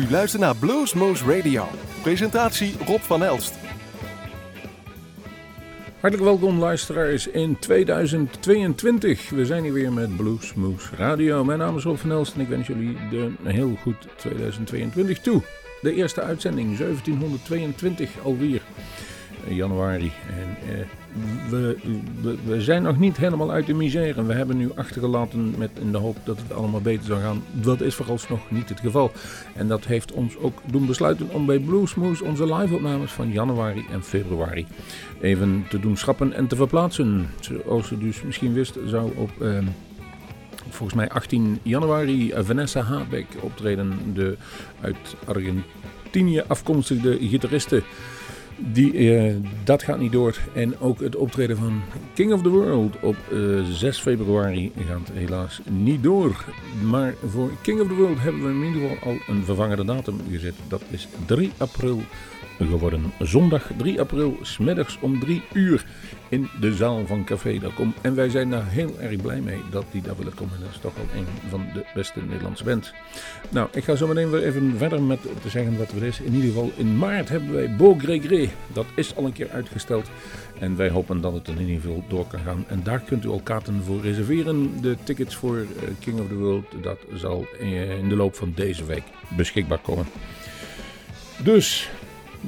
U luistert naar Bluesmoose Radio. Presentatie Rob van Elst. Hartelijk welkom luisteraars in 2022. We zijn hier weer met Bluesmoose Radio. Mijn naam is Rob van Elst en ik wens jullie een heel goed 2022 toe. De eerste uitzending 1722 alweer januari. En eh, we, we, zijn nog niet helemaal uit de misère. We hebben nu achtergelaten met in de hoop dat het allemaal beter zou gaan. Dat is vooralsnog niet het geval. En dat heeft ons ook doen besluiten om bij Bluesmoose onze live-opnames van januari en februari even te doen schrappen en te verplaatsen. Zoals u dus misschien wist, zou op... Eh, volgens mij 18 januari Vanessa Habeck optreden, de uit Argentinië afkomstige gitariste die, uh, dat gaat niet door. En ook het optreden van King of the World op uh, eh, 6 februari gaat helaas niet door. Maar voor King of the World hebben we in ieder geval al een vervangende datum gezet. Dat is 3 april geworden. Zondag 3 april, smiddags om 3 uur in de zaal van Café Welkom. En wij zijn daar heel erg blij mee dat die daar willen komen. Dat is toch wel een van de beste Nederlandse bands. Nou, ik ga zo meteen weer even verder met te zeggen wat er is. In ieder geval in maart hebben wij Beau Gré Dat is al een keer uitgesteld. En wij hopen dat het in ieder geval door kan gaan. En daar kunt u al kaarten voor reserveren. De tickets voor eh, King of the World, dat zal in de loop van deze week beschikbaar komen. Dus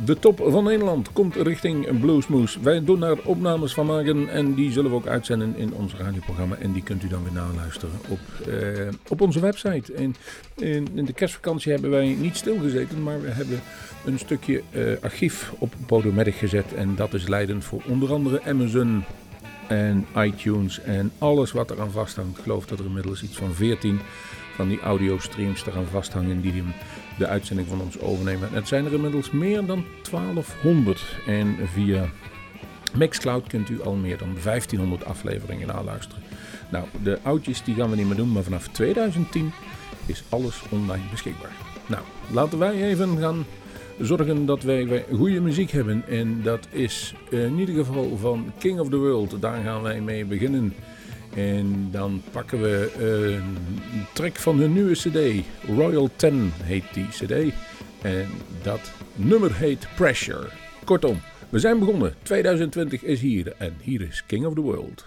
de top van Nederland komt richting Bluesmoose. Wij doen daar opnames van maken en die zullen we ook uitzenden in ons radioprogramma. En die kunt u dan weer naluisteren op, eh, op onze website. En in, in, de kerstvakantie hebben wij niet stilgezeten, maar we hebben een stukje uh, archief op Podomatic gezet. En dat is leidend voor onder andere Amazon en iTunes en alles wat eraan vasthangt. Ik geloof dat er inmiddels iets van 14 van die audiostreams eraan vasthangen die de uitzending van ons overnemen. Het zijn er inmiddels meer dan 1200 en via Mixcloud kunt u al meer dan 1500 afleveringen naluisteren. Nou, de oudjes die gaan we niet meer doen, maar vanaf 2010 is alles online beschikbaar. Nou, laten wij even gaan zorgen dat wij, goede muziek hebben. En dat is in ieder geval van King of the World. Daar gaan wij mee beginnen. En dan pakken we een track van hun nieuwe cd. Royal 10 heet die cd. En dat nummer heet Pressure. Kortom, we zijn begonnen. 2020 is hier en hier is King of the World.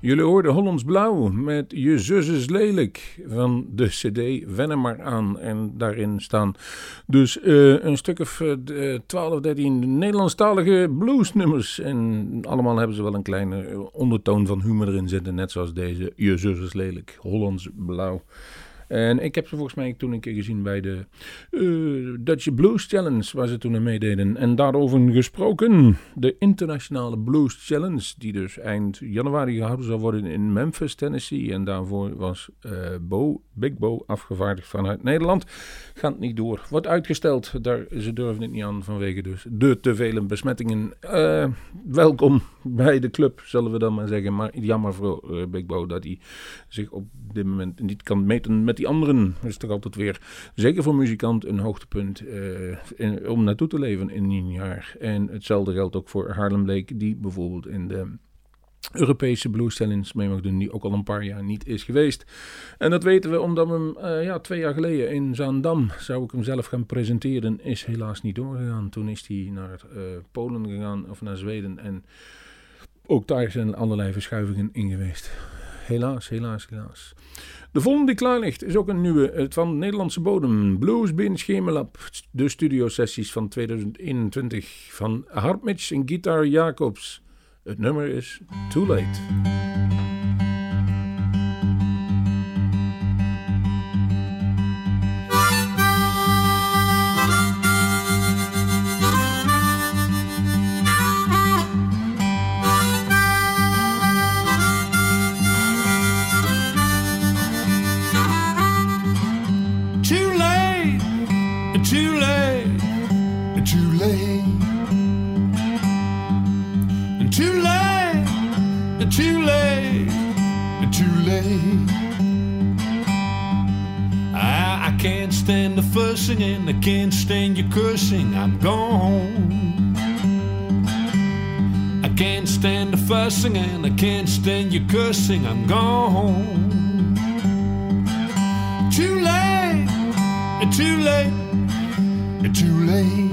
Jullie hoorden Hollands Blauw met Je zus is lelijk van de cd Wennen maar aan. En daarin staan dus uh, een stuk of uh, 12, 13 Nederlandstalige bluesnummers. En allemaal hebben ze wel een kleine ondertoon van humor erin zitten. Net zoals deze Je zus is lelijk, Hollands Blauw. En ik heb ze volgens mij toen een keer gezien bij de uh, Dutch Blues Challenge, waar ze toen aan meededen. En daarover gesproken, de Internationale Blues Challenge, die dus eind januari gehouden zou worden in Memphis, Tennessee. En daarvoor was uh, Bo, Big Bo afgevaardigd vanuit Nederland. Gaat niet door, wordt uitgesteld. Daar, ze durven het niet aan vanwege dus de te vele besmettingen. Uh, welkom bij de club, zullen we dan maar zeggen. Maar jammer voor Big Bo dat hij zich op dit moment niet kan meten met die anderen. Dat is toch altijd weer, zeker voor muzikant, een hoogtepunt uh, om naartoe te leven in een jaar. En hetzelfde geldt ook voor Harlem Lake, die bijvoorbeeld in de Europese bluestellings mee mag doen, die ook al een paar jaar niet is geweest. En dat weten we omdat hem uh, ja, twee jaar geleden in Zaandam zou ik hem zelf gaan presenteren. Is helaas niet doorgegaan. Toen is hij naar uh, Polen gegaan of naar Zweden en ook daar zijn allerlei verschuivingen in geweest. Helaas, helaas, helaas. De volgende die klaar ligt is ook een nieuwe van Nederlandse bodem. Blues Bin Schemelab. De studiosessies van 2021 van Hartmits en Guitar Jacobs. Het nummer is Too Late. too late, too late, too late, too late, too late. I, I can't stand the fussing and I can't stand your cursing. I'm gone. I can't stand the fussing and I can't stand your cursing. I'm gone. Too late, too late. It's too late.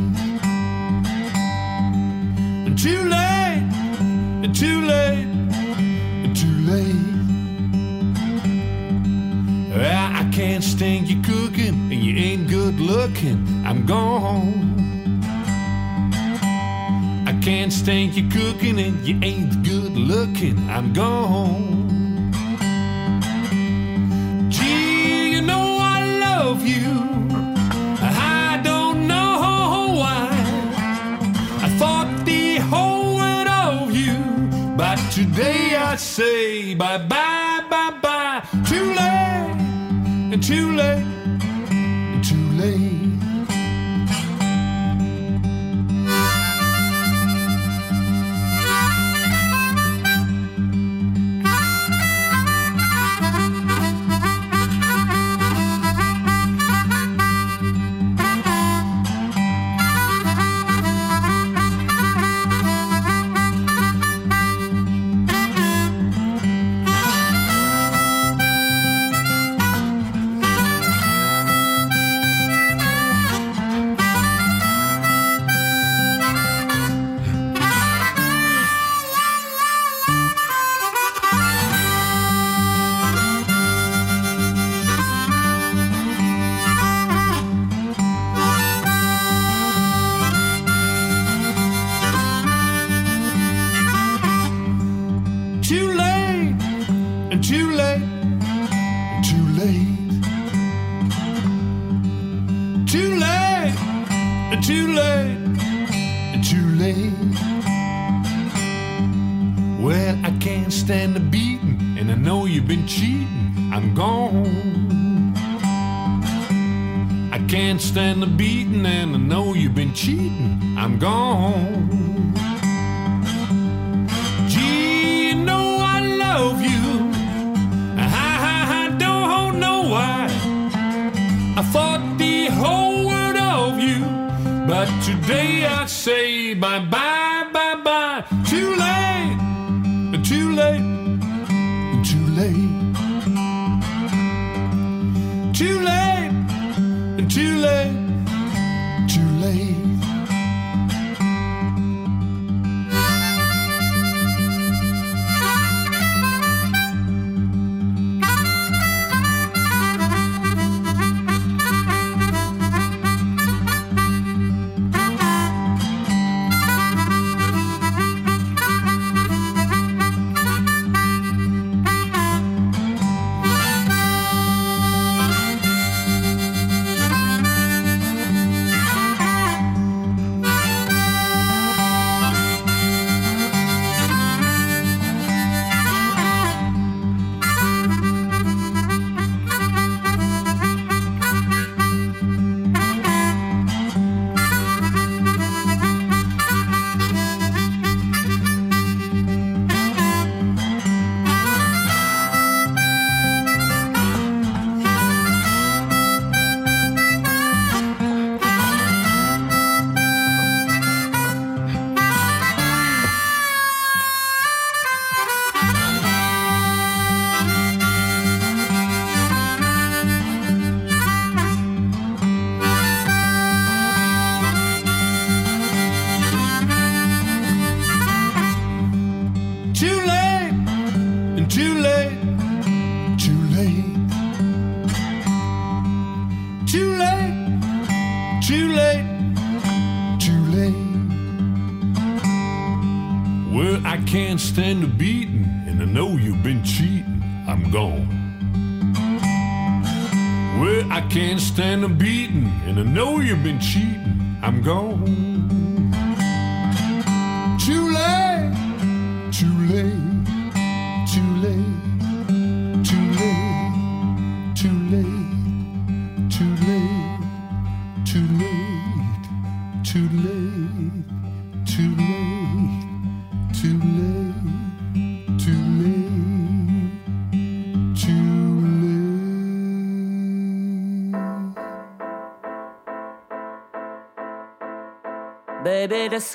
It's too late. It's too late. It's too late. I, I can't stand you cooking, and you ain't good looking. I'm gone. I can't stand you cooking, and you ain't good looking. I'm gone. Say bye bye.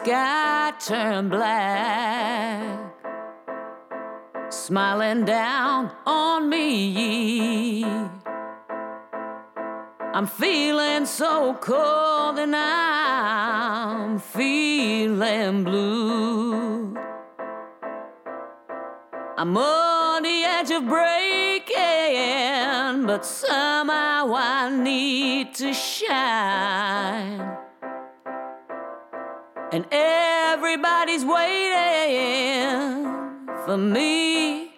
sky turned black, smiling down on me. I'm feeling so cold and I'm feeling blue. I'm on the edge of breaking, but somehow I need to shine. And everybody's waiting for me.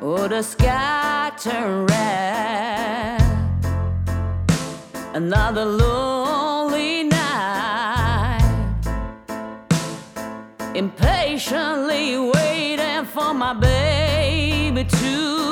Oh, the sky turned red. Another lonely night. Impatiently waiting for my baby to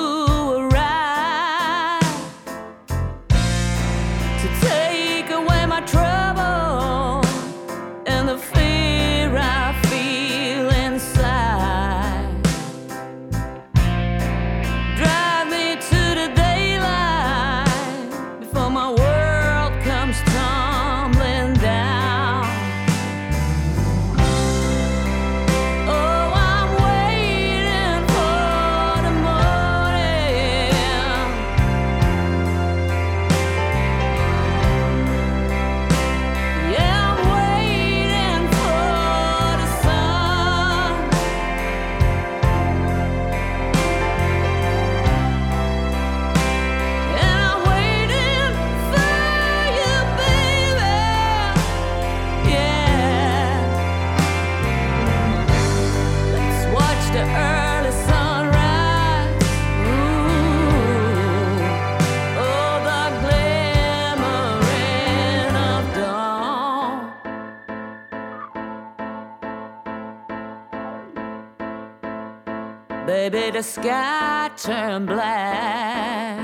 the sky turned black,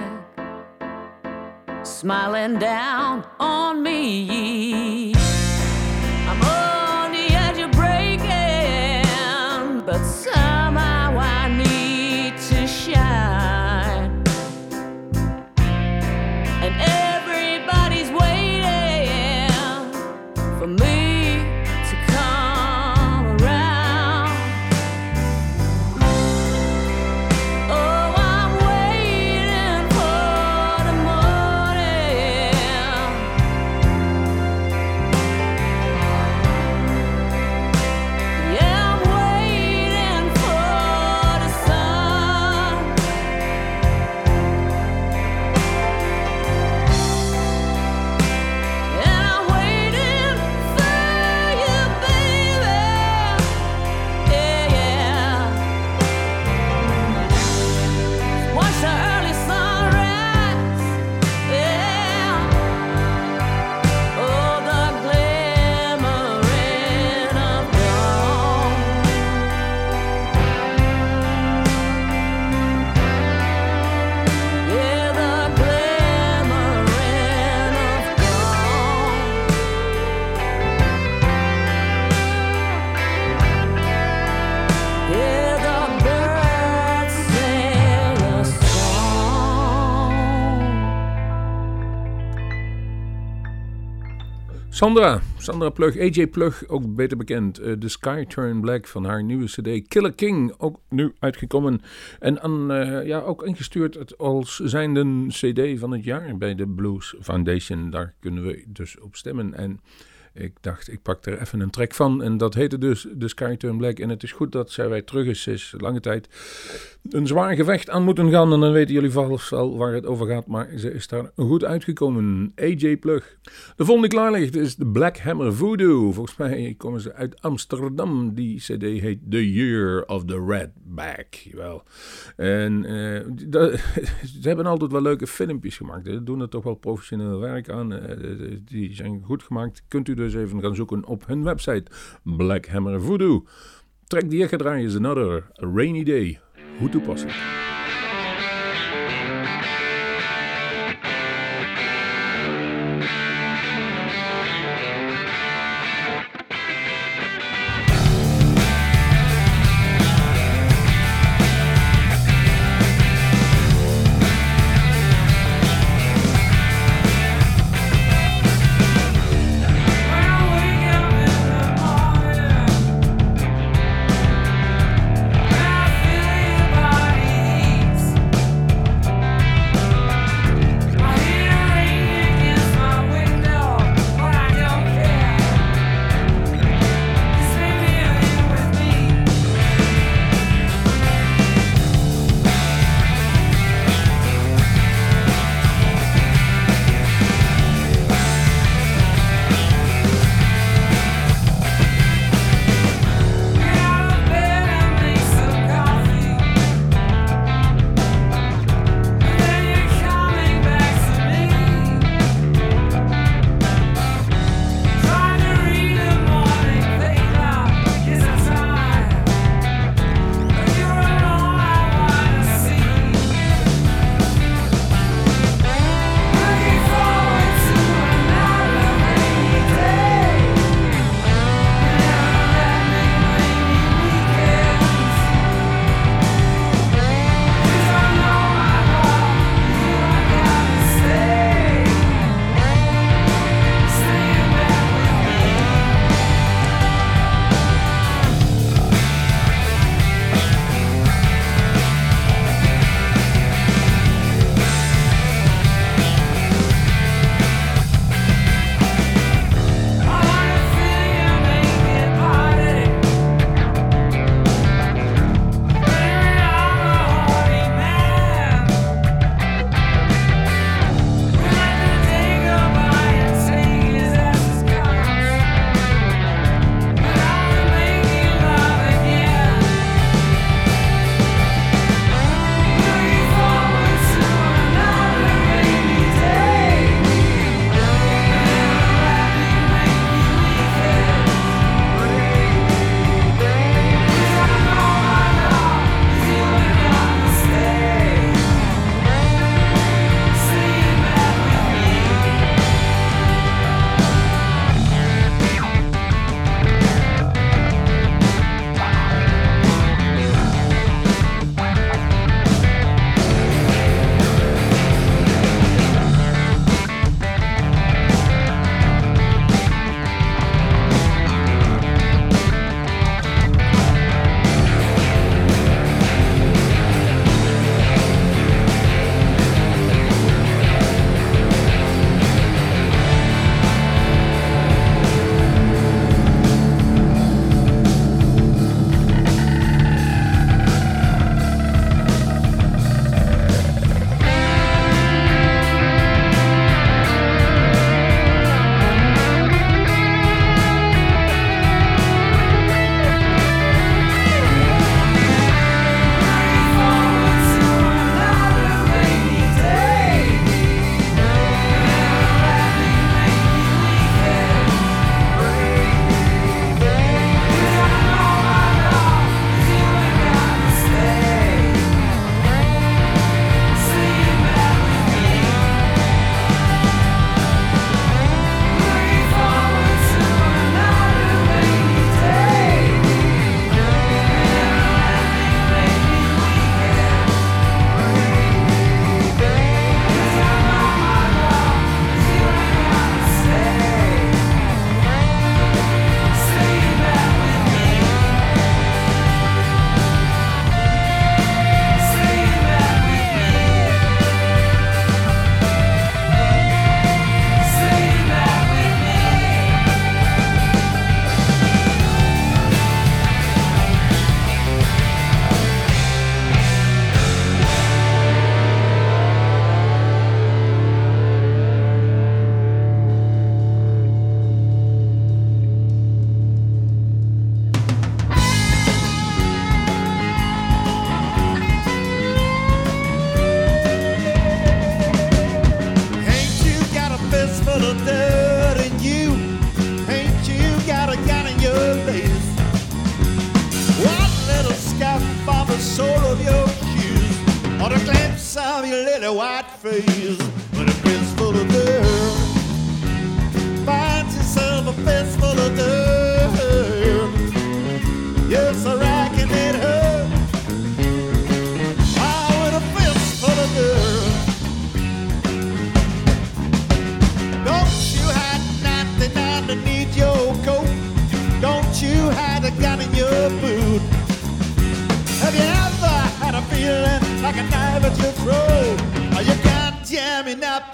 smiling down on me. Sandra, Sandra Plug, AJ Plug, ook beter bekend. eh, The Sky Turn Black van haar nieuwe CD Killer King, ook nu uitgekomen. En eh, ja, ook ingestuurd als zijnde CD van het jaar bij de Blues Foundation. Daar kunnen we dus op stemmen. En ik dacht, ik pak er even een track van. En dat heette dus The Sky Turn Black. En het is goed dat zij weer terug is. Is lange tijd een zwaar gevecht aan moeten gaan. En dan weten jullie vast wel waar het over gaat. Maar ze is daar goed uitgekomen. AJ Plug. De volgende klaar ligt is de Black Hammer Voodoo. Volgens mij komen ze uit Amsterdam. Die cd heet The Year of the Redback. Jawel. En eh, ze hebben altijd wel leuke filmpjes gemaakt. Ze doen er toch wel professioneel werk aan. Eh, die zijn goed gemaakt. Kunt u dus even gaan zoeken op hun website. Black Hammer Voodoo. Track die ik ga draaien is Another Rainy Day. Hoe toepasselijk.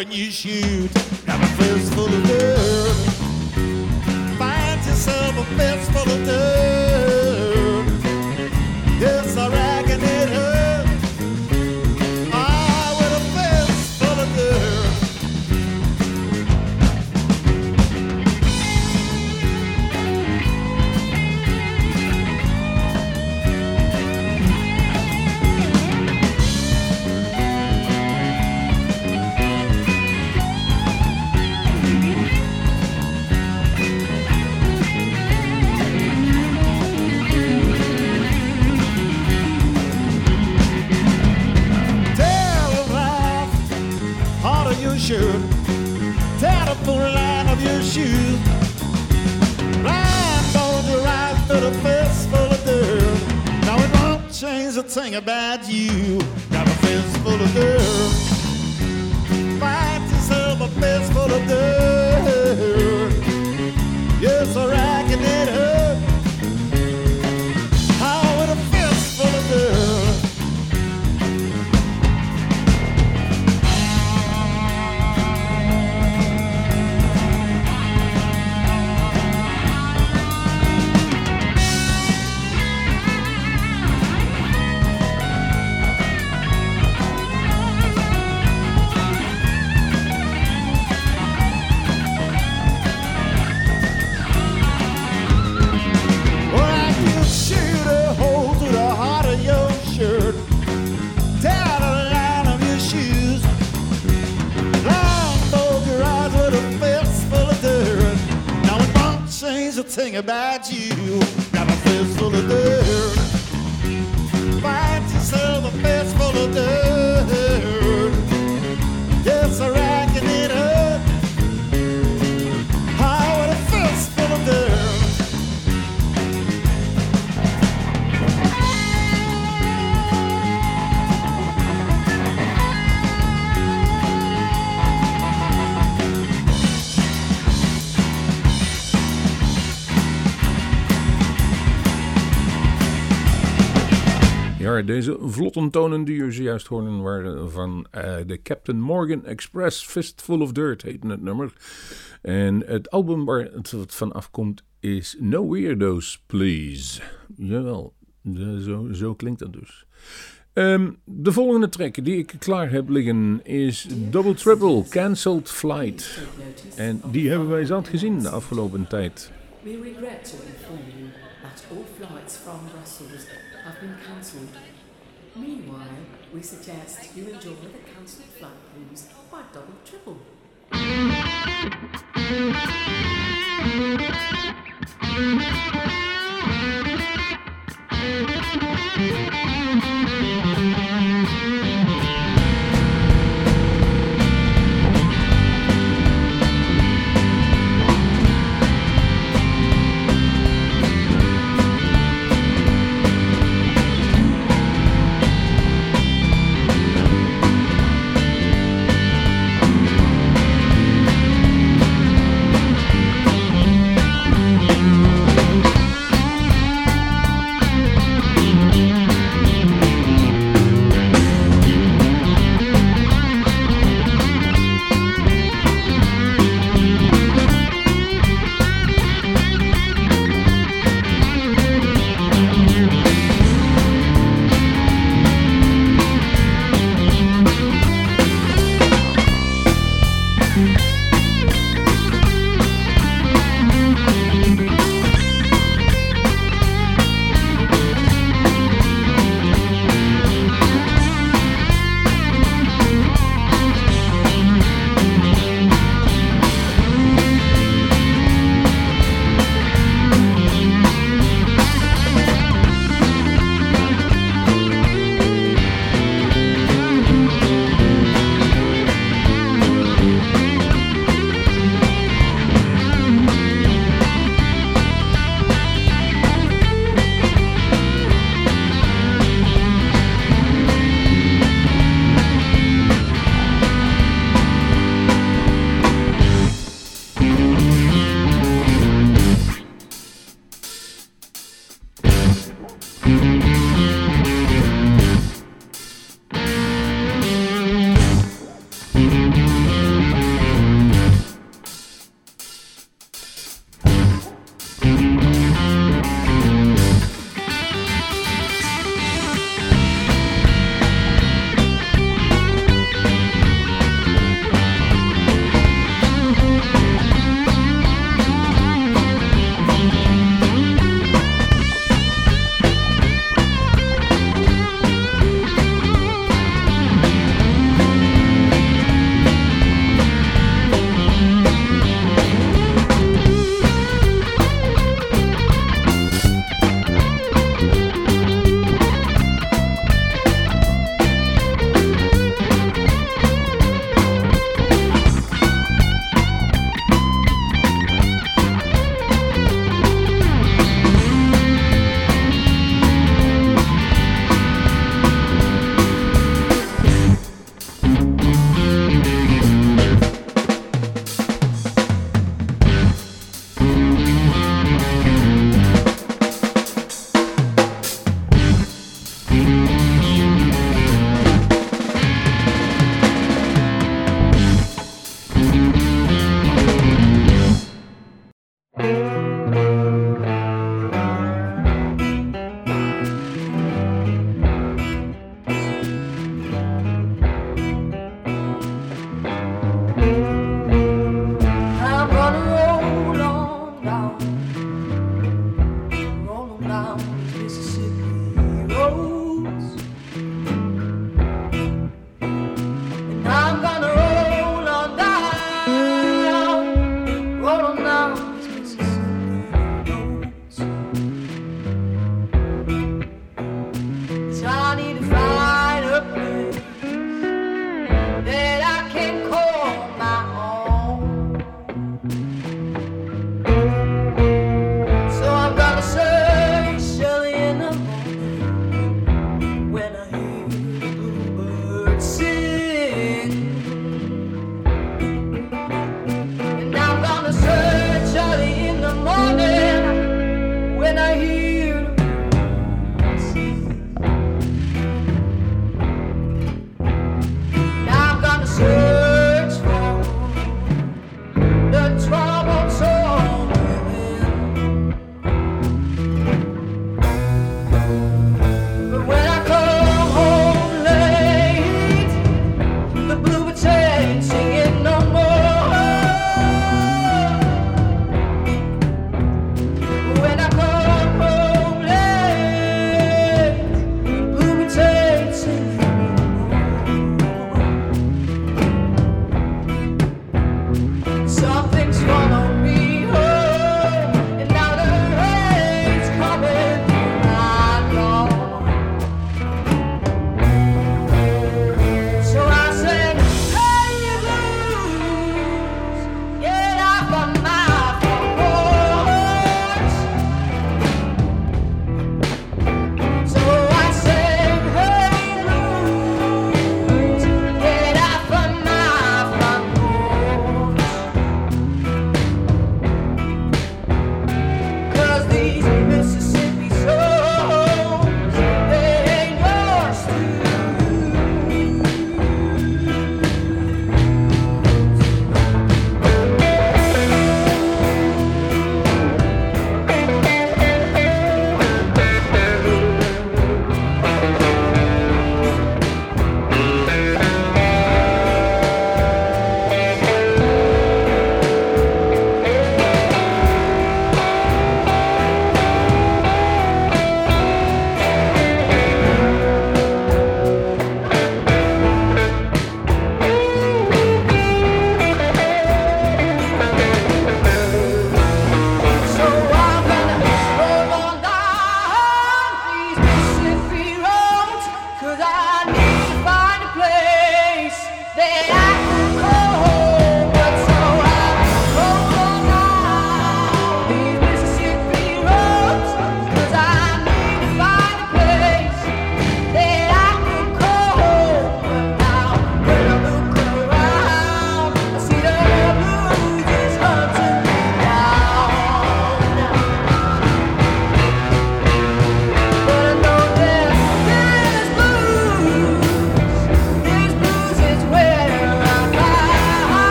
when you shoot. sing about Deze vlottentonen die u zojuist hoorden waren eh, van eh, de Captain Morgan Express Fistful of Dirt heette het nummer. En het album waar het van afkomt is No Weirdos Please. Jawel, zo, zo klinkt dat dus. Ehm, de volgende track die ik klaar heb liggen is Double Triple Cancelled Flight. En die hebben wij zat gezien de afgelopen tijd. We regret to inform you that all flights from Brussels have been cancelled Meanwhile, we suggest you enjoy the Council Flight Blues by Double Triple.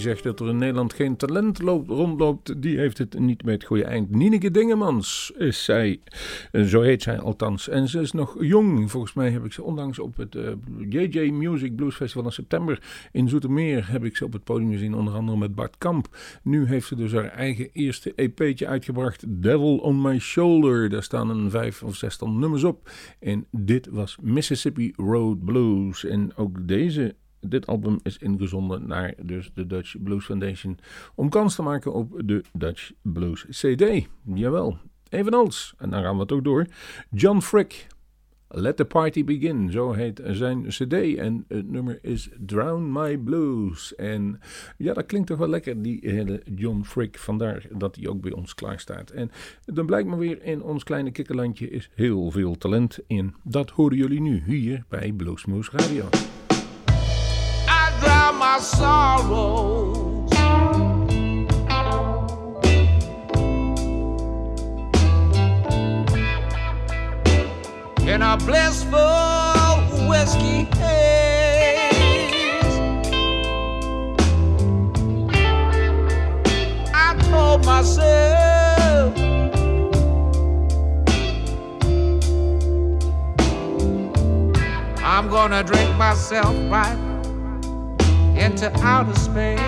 Zegt dat er in Nederland geen talent loopt, rondloopt, die heeft het niet met het goede eind. Nieneke Dingemans is zij, Eh, zo heet zij althans. En ze is nog jong. Volgens mij heb ik ze onlangs op het eh, JJ Music Blues Festival in september in Zoetermeer heb ik ze op het podium gezien, onder andere met Bart Kamp. Nu heeft ze dus haar eigen eerste EP'tje uitgebracht, Devil on My Shoulder. Daar staan een vijf of zestal nummers op. En dit was Mississippi Road Blues. En ook deze dit album is ingezonden naar dus de Dutch Blues Foundation om kans te maken op de Dutch Blues CD. Jawel, evenals, en dan gaan we toch door, John Frick. Let the Party Begin, zo heet zijn CD. En het nummer is Drown My Blues. En ja, dat klinkt toch wel lekker, die hele John Frick. Vandaar dat hij ook bij ons klaar staat. En dan blijkt maar weer, in ons kleine kikkerlandje is heel veel talent in. Dat horen jullie nu hier bij Bluesmoose Radio. My sorrows. In a blissful whiskey haze. I told myself. I'm gonna drink myself right into outer space.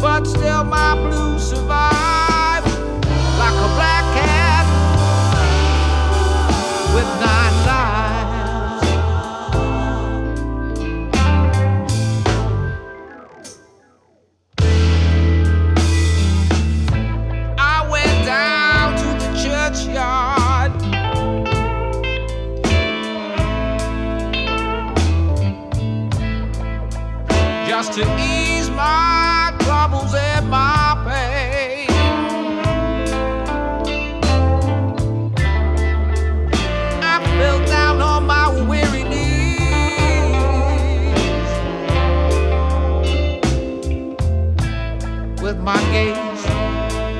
But still, my blues survive just to ease my troubles and my pain. I fell down on my weary knees with my gaze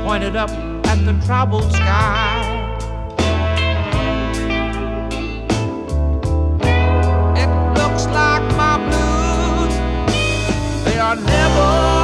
pointed up at the troubled sky. Are never, never,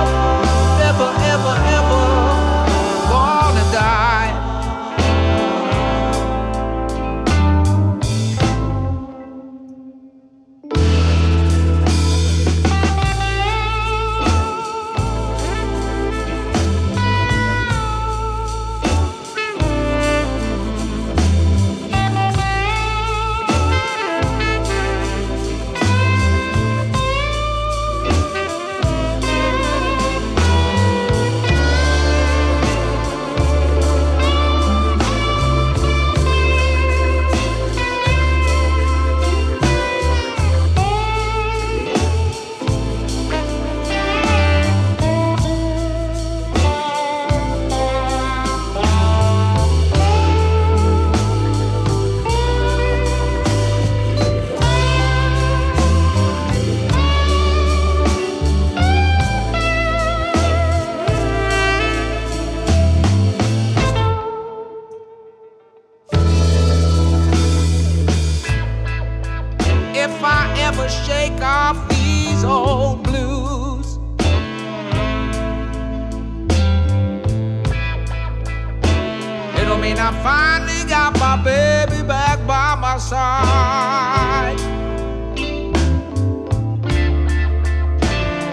side.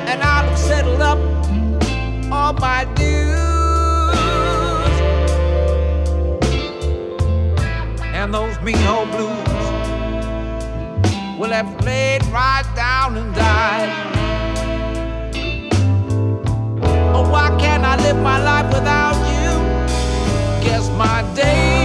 And I'll have settled up all my dues. And those mean old blues will have laid right down and died. Oh, why can't I live my life without you? Guess my days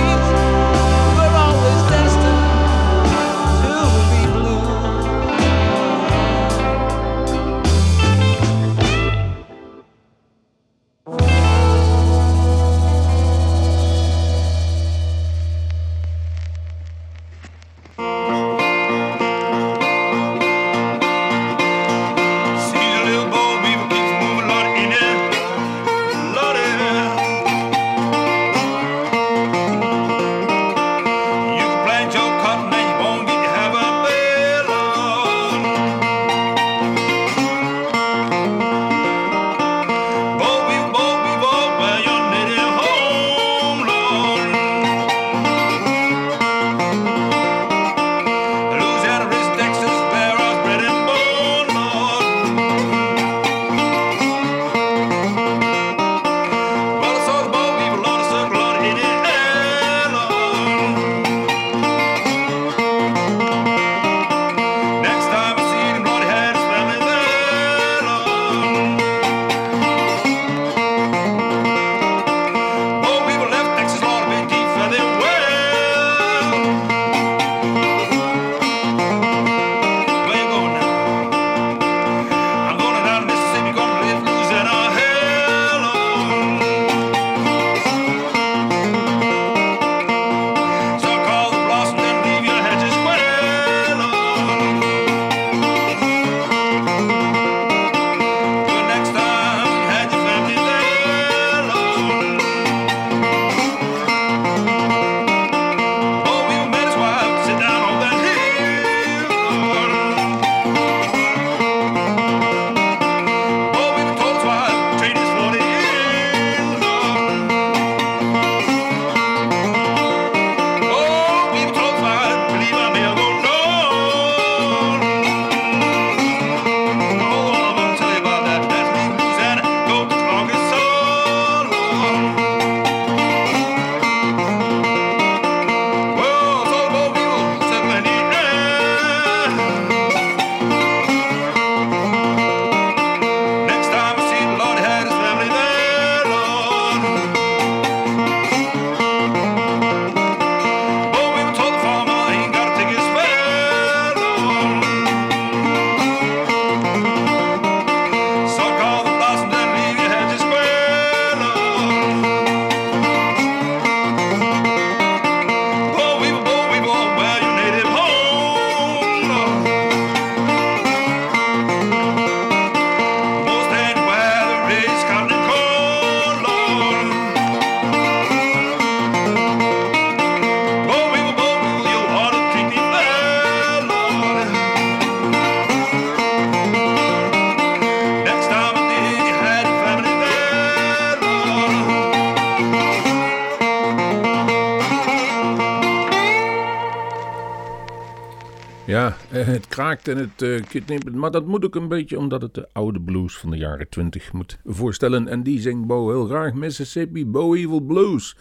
Ja, eh, het kraakt en het uh, maar dat moet ook een beetje omdat het de oude blues van de jaren 20 moet voorstellen. En die zingt Bo heel graag Mississippi Bo Evil Blues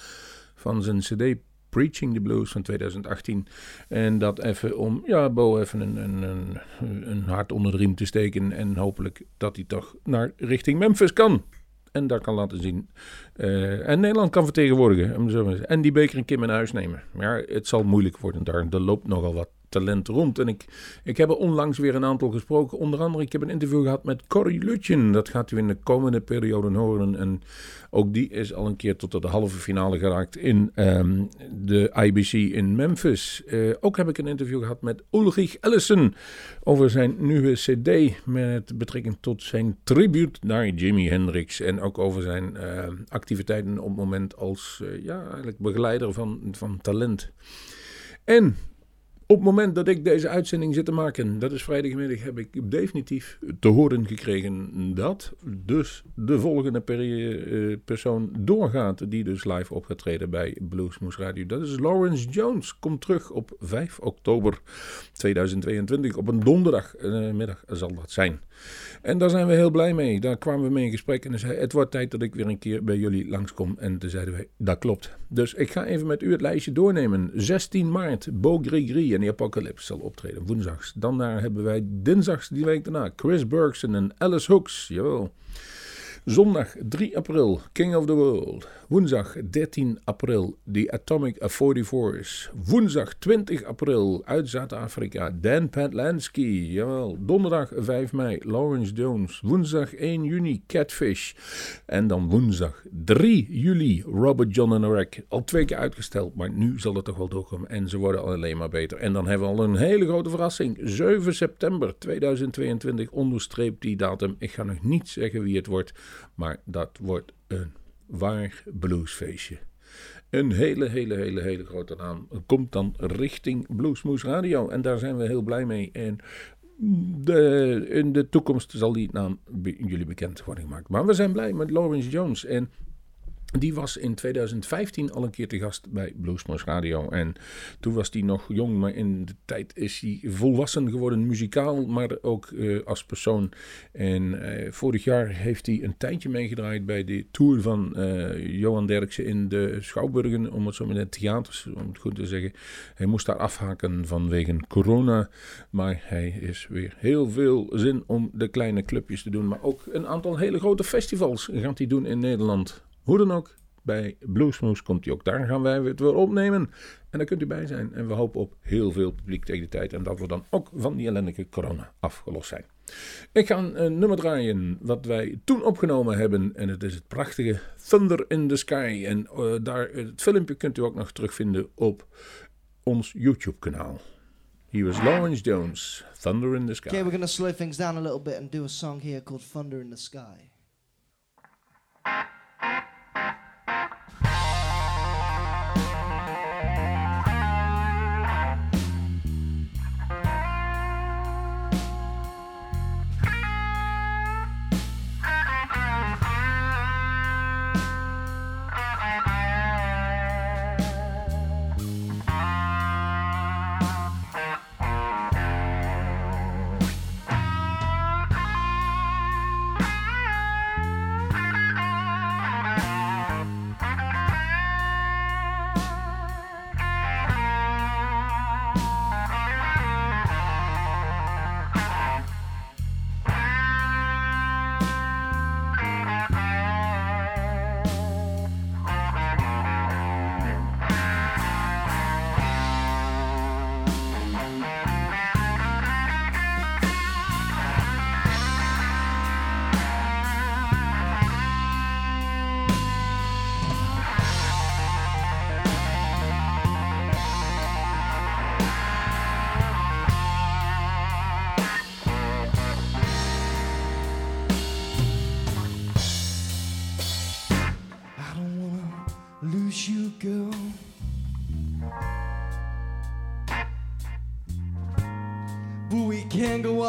van zijn CD Preaching the Blues van 2018. En dat even om, ja, Bo even een, een, een, hart onder de riem te steken. En hopelijk dat hij toch naar richting Memphis kan. En daar kan laten zien. Uh, en Nederland kan vertegenwoordigen. En die beker een keer in huis nemen. Maar het zal moeilijk worden daar. Er loopt nogal wat talent rond. En ik, ik heb onlangs weer een aantal gesproken. Onder andere, ik heb een interview gehad met Corrie Lutjen. Dat gaat u in de komende periode horen. En ook die is al een keer tot de halve finale geraakt in ehm, de IBC in Memphis. Uh, ook heb ik een interview gehad met Ulrich Ellison over zijn nieuwe CD met betrekking tot zijn tribute naar Jimi Hendrix. En ook over zijn uh, activiteiten op het moment als uh, ja, eigenlijk begeleider van, van talent. En op het moment dat ik deze uitzending zit te maken, dat is vrijdagmiddag, heb ik definitief te horen gekregen dat dus de volgende per persoon doorgaat die dus live op gaat treden bij Bluesmoes Radio. Dat is Lawrence Jones. Komt terug op 5 oktober 2022. Op een donderdagmiddag zal dat zijn. En daar zijn we heel blij mee. Daar kwamen we mee in gesprek en hij zei: Het wordt tijd dat ik weer een keer bij jullie langskom. En toen zeiden wij: Dat klopt. Dus ik ga even met u het lijstje doornemen. 16 maart, Bo Grigri The Apocalypse zal optreden, woensdags. Dan daar hebben wij dinsdags die week daarna Chris Bergson en Alice Hooks. Jawel. Zondag 3 april, King of the World. Woensdag 13 april, The Atomic 44's. Woensdag 20 april, uit Zuid-Afrika, Dan Patlansky. Jawel. Donderdag 5 mei, Lawrence Jones. Woensdag 1 juni, Catfish. En dan woensdag 3 juli, Robert John en. Al twee keer uitgesteld, maar nu zal het toch wel doorkomen. En ze worden alleen maar beter. En dan hebben we al een hele grote verrassing. 7 september 2022 onderstreept die datum. Ik ga nog niet zeggen wie het wordt. Maar dat wordt een waar bluesfeestje. Een hele, hele, hele, hele grote naam. Komt dan richting Bluesmoes Radio. En daar zijn we heel blij mee. En de, in de toekomst zal die naam jullie bekend worden gemaakt. Maar we zijn blij met Lawrence Jones. En die was in 2015 al een keer te gast bij Bluesmoes Radio. En toen was hij nog jong, maar in de tijd is hij volwassen geworden, muzikaal, maar ook uh, als persoon. En uh, vorig jaar heeft hij een tijdje meegedraaid bij de tour van uh, Johan Derksen in de Schouwburgen, om het zo met de theaters, om het goed te zeggen. Hij moest daar afhaken vanwege corona, maar hij is weer heel veel zin om de kleine clubjes te doen. Maar ook een aantal hele grote festivals gaat hij doen in Nederland. Hoe dan ook, bij Bluesmoose komt hij ook. Daar gaan wij het weer opnemen. En daar kunt u bij zijn. En we hopen op heel veel publiek tegen de tijd. En dat we dan ook van die ellendige corona afgelost zijn. Ik ga een, nummer draaien wat wij toen opgenomen hebben. En het is het prachtige Thunder in the Sky. En uh, daar, het filmpje kunt u ook nog terugvinden op ons YouTube kanaal. Here is Lawrence Jones, Thunder in the Sky. Okay, we're going to slow things down a little bit and do a song here called Thunder in the Sky.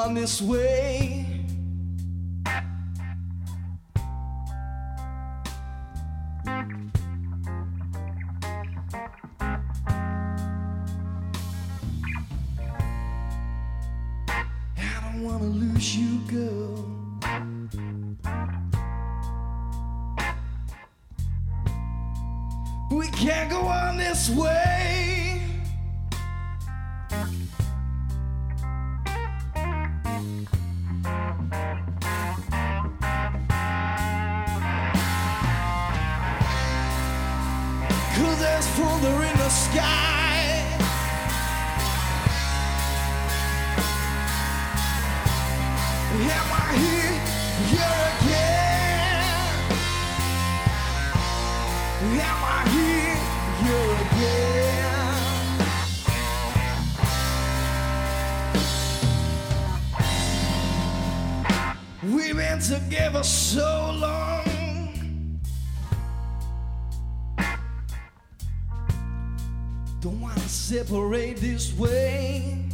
On this way. I again. We've been together so long. Don't wanna separate this way.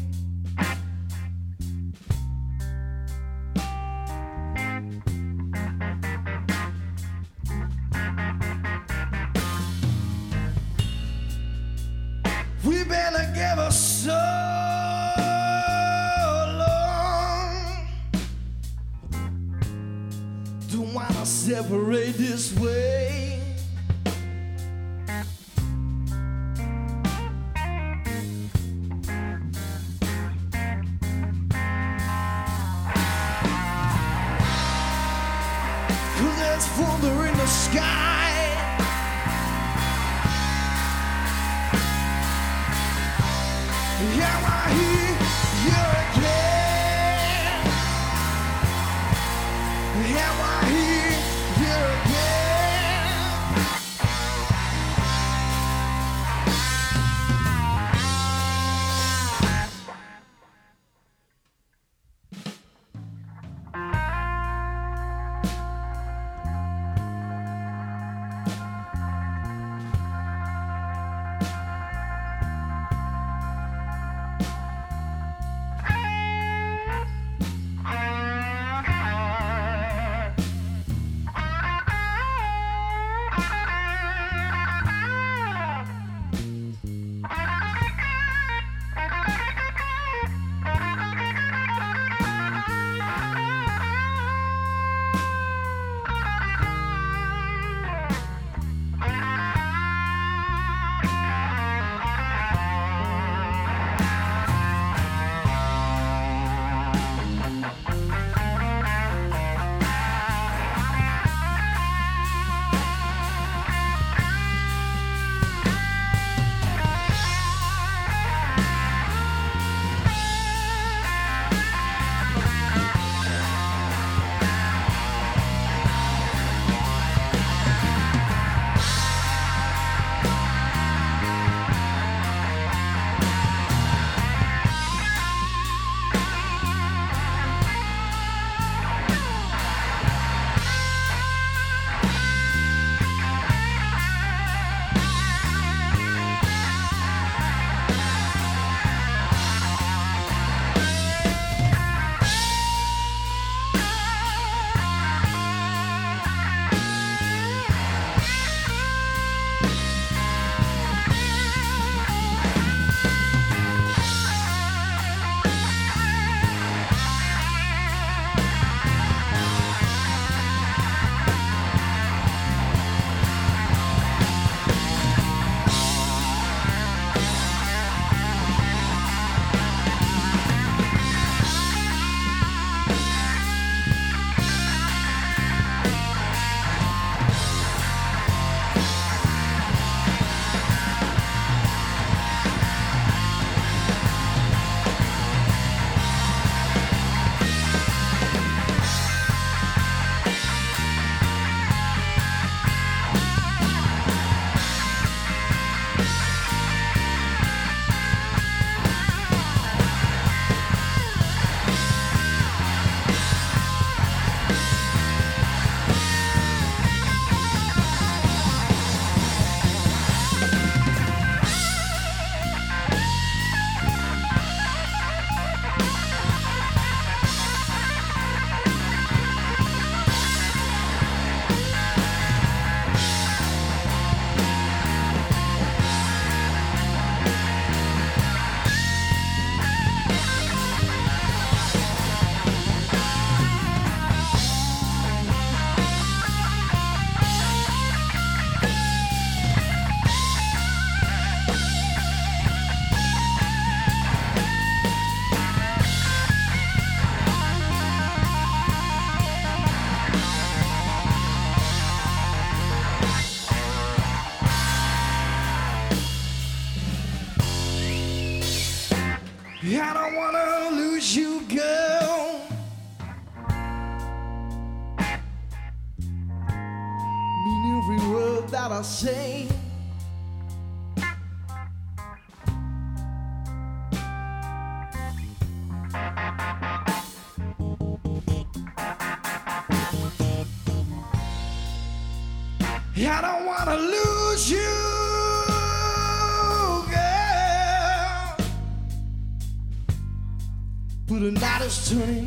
soon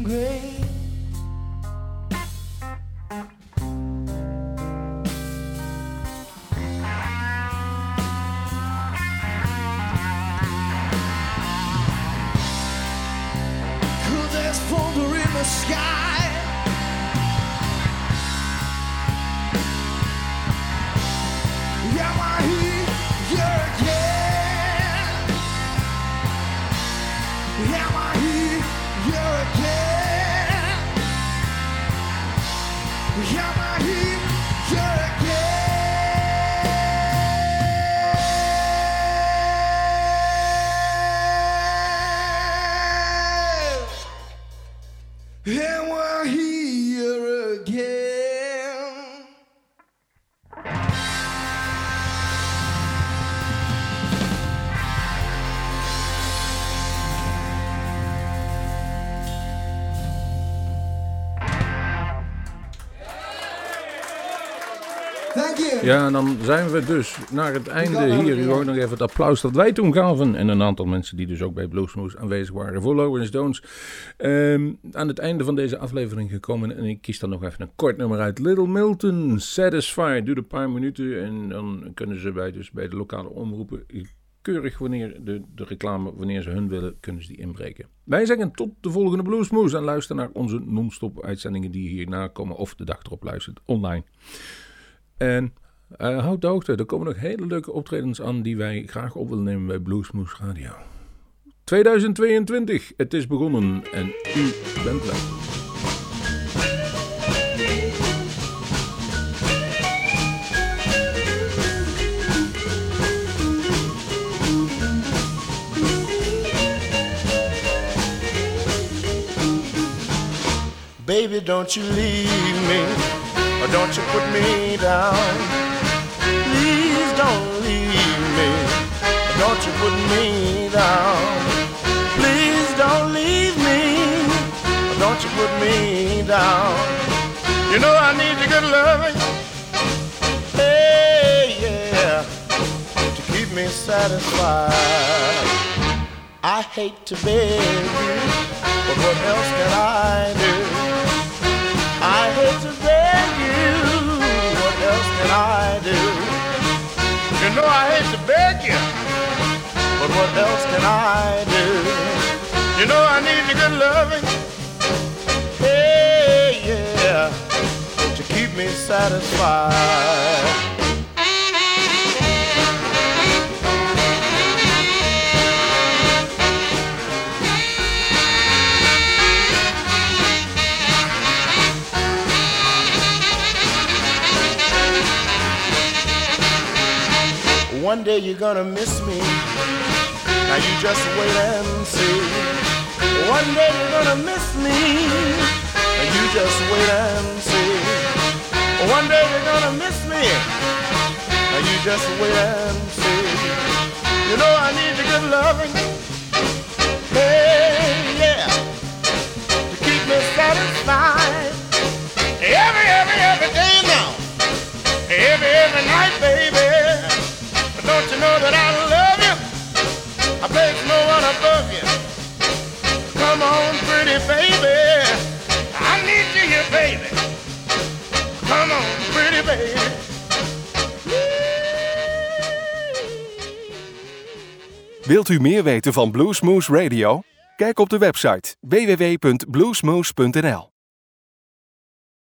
Ja, en dan zijn we dus naar het einde hier. U hoort nog even het applaus dat wij toen gaven. En een aantal mensen die dus ook bij Bluesmoose aanwezig waren voor Lawrence Stones. Ehm, aan het einde van deze aflevering gekomen. En ik kies dan nog even een kort nummer uit. Little Milton, Satisfied. Duurt een paar minuten. En dan kunnen ze bij, dus bij de lokale omroepen keurig wanneer de, de reclame, wanneer ze hun willen, kunnen ze die inbreken. Wij zeggen tot de volgende Bluesmoose. En luister naar onze non-stop uitzendingen die hierna komen. Of de dag erop luistert online. En eh, houd de hoogte, er komen nog hele leuke optredens aan die wij graag op willen nemen bij Bluesmoose Radio. 2022, het is begonnen en u bent welkom. Baby, don't you leave me, or don't you put me down. Don't you put me down. Please don't leave me, don't you put me down. You know I need your good loving, hey, yeah, to keep me satisfied. I hate to beg you, but what else can I do? I hate to beg you, what else can I do? You know I hate to beg you, but what else can I do? You know I need your good loving, hey yeah, to keep me satisfied. One day you're gonna miss me. Now you just wait and see. One day you're gonna miss me. Now you just wait and see. One day you're gonna miss me. Now you just wait and see. You know I need your good loving. Hey, yeah. To keep me satisfied. Every, every, every day now. Every, every night, baby. But don't you know that I? I place no one above you. Come on, pretty baby. I need you here, baby. Come on, pretty baby. Wilt u meer weten van Bluesmoose Radio? Kijk op de website www.bluesmoose.nl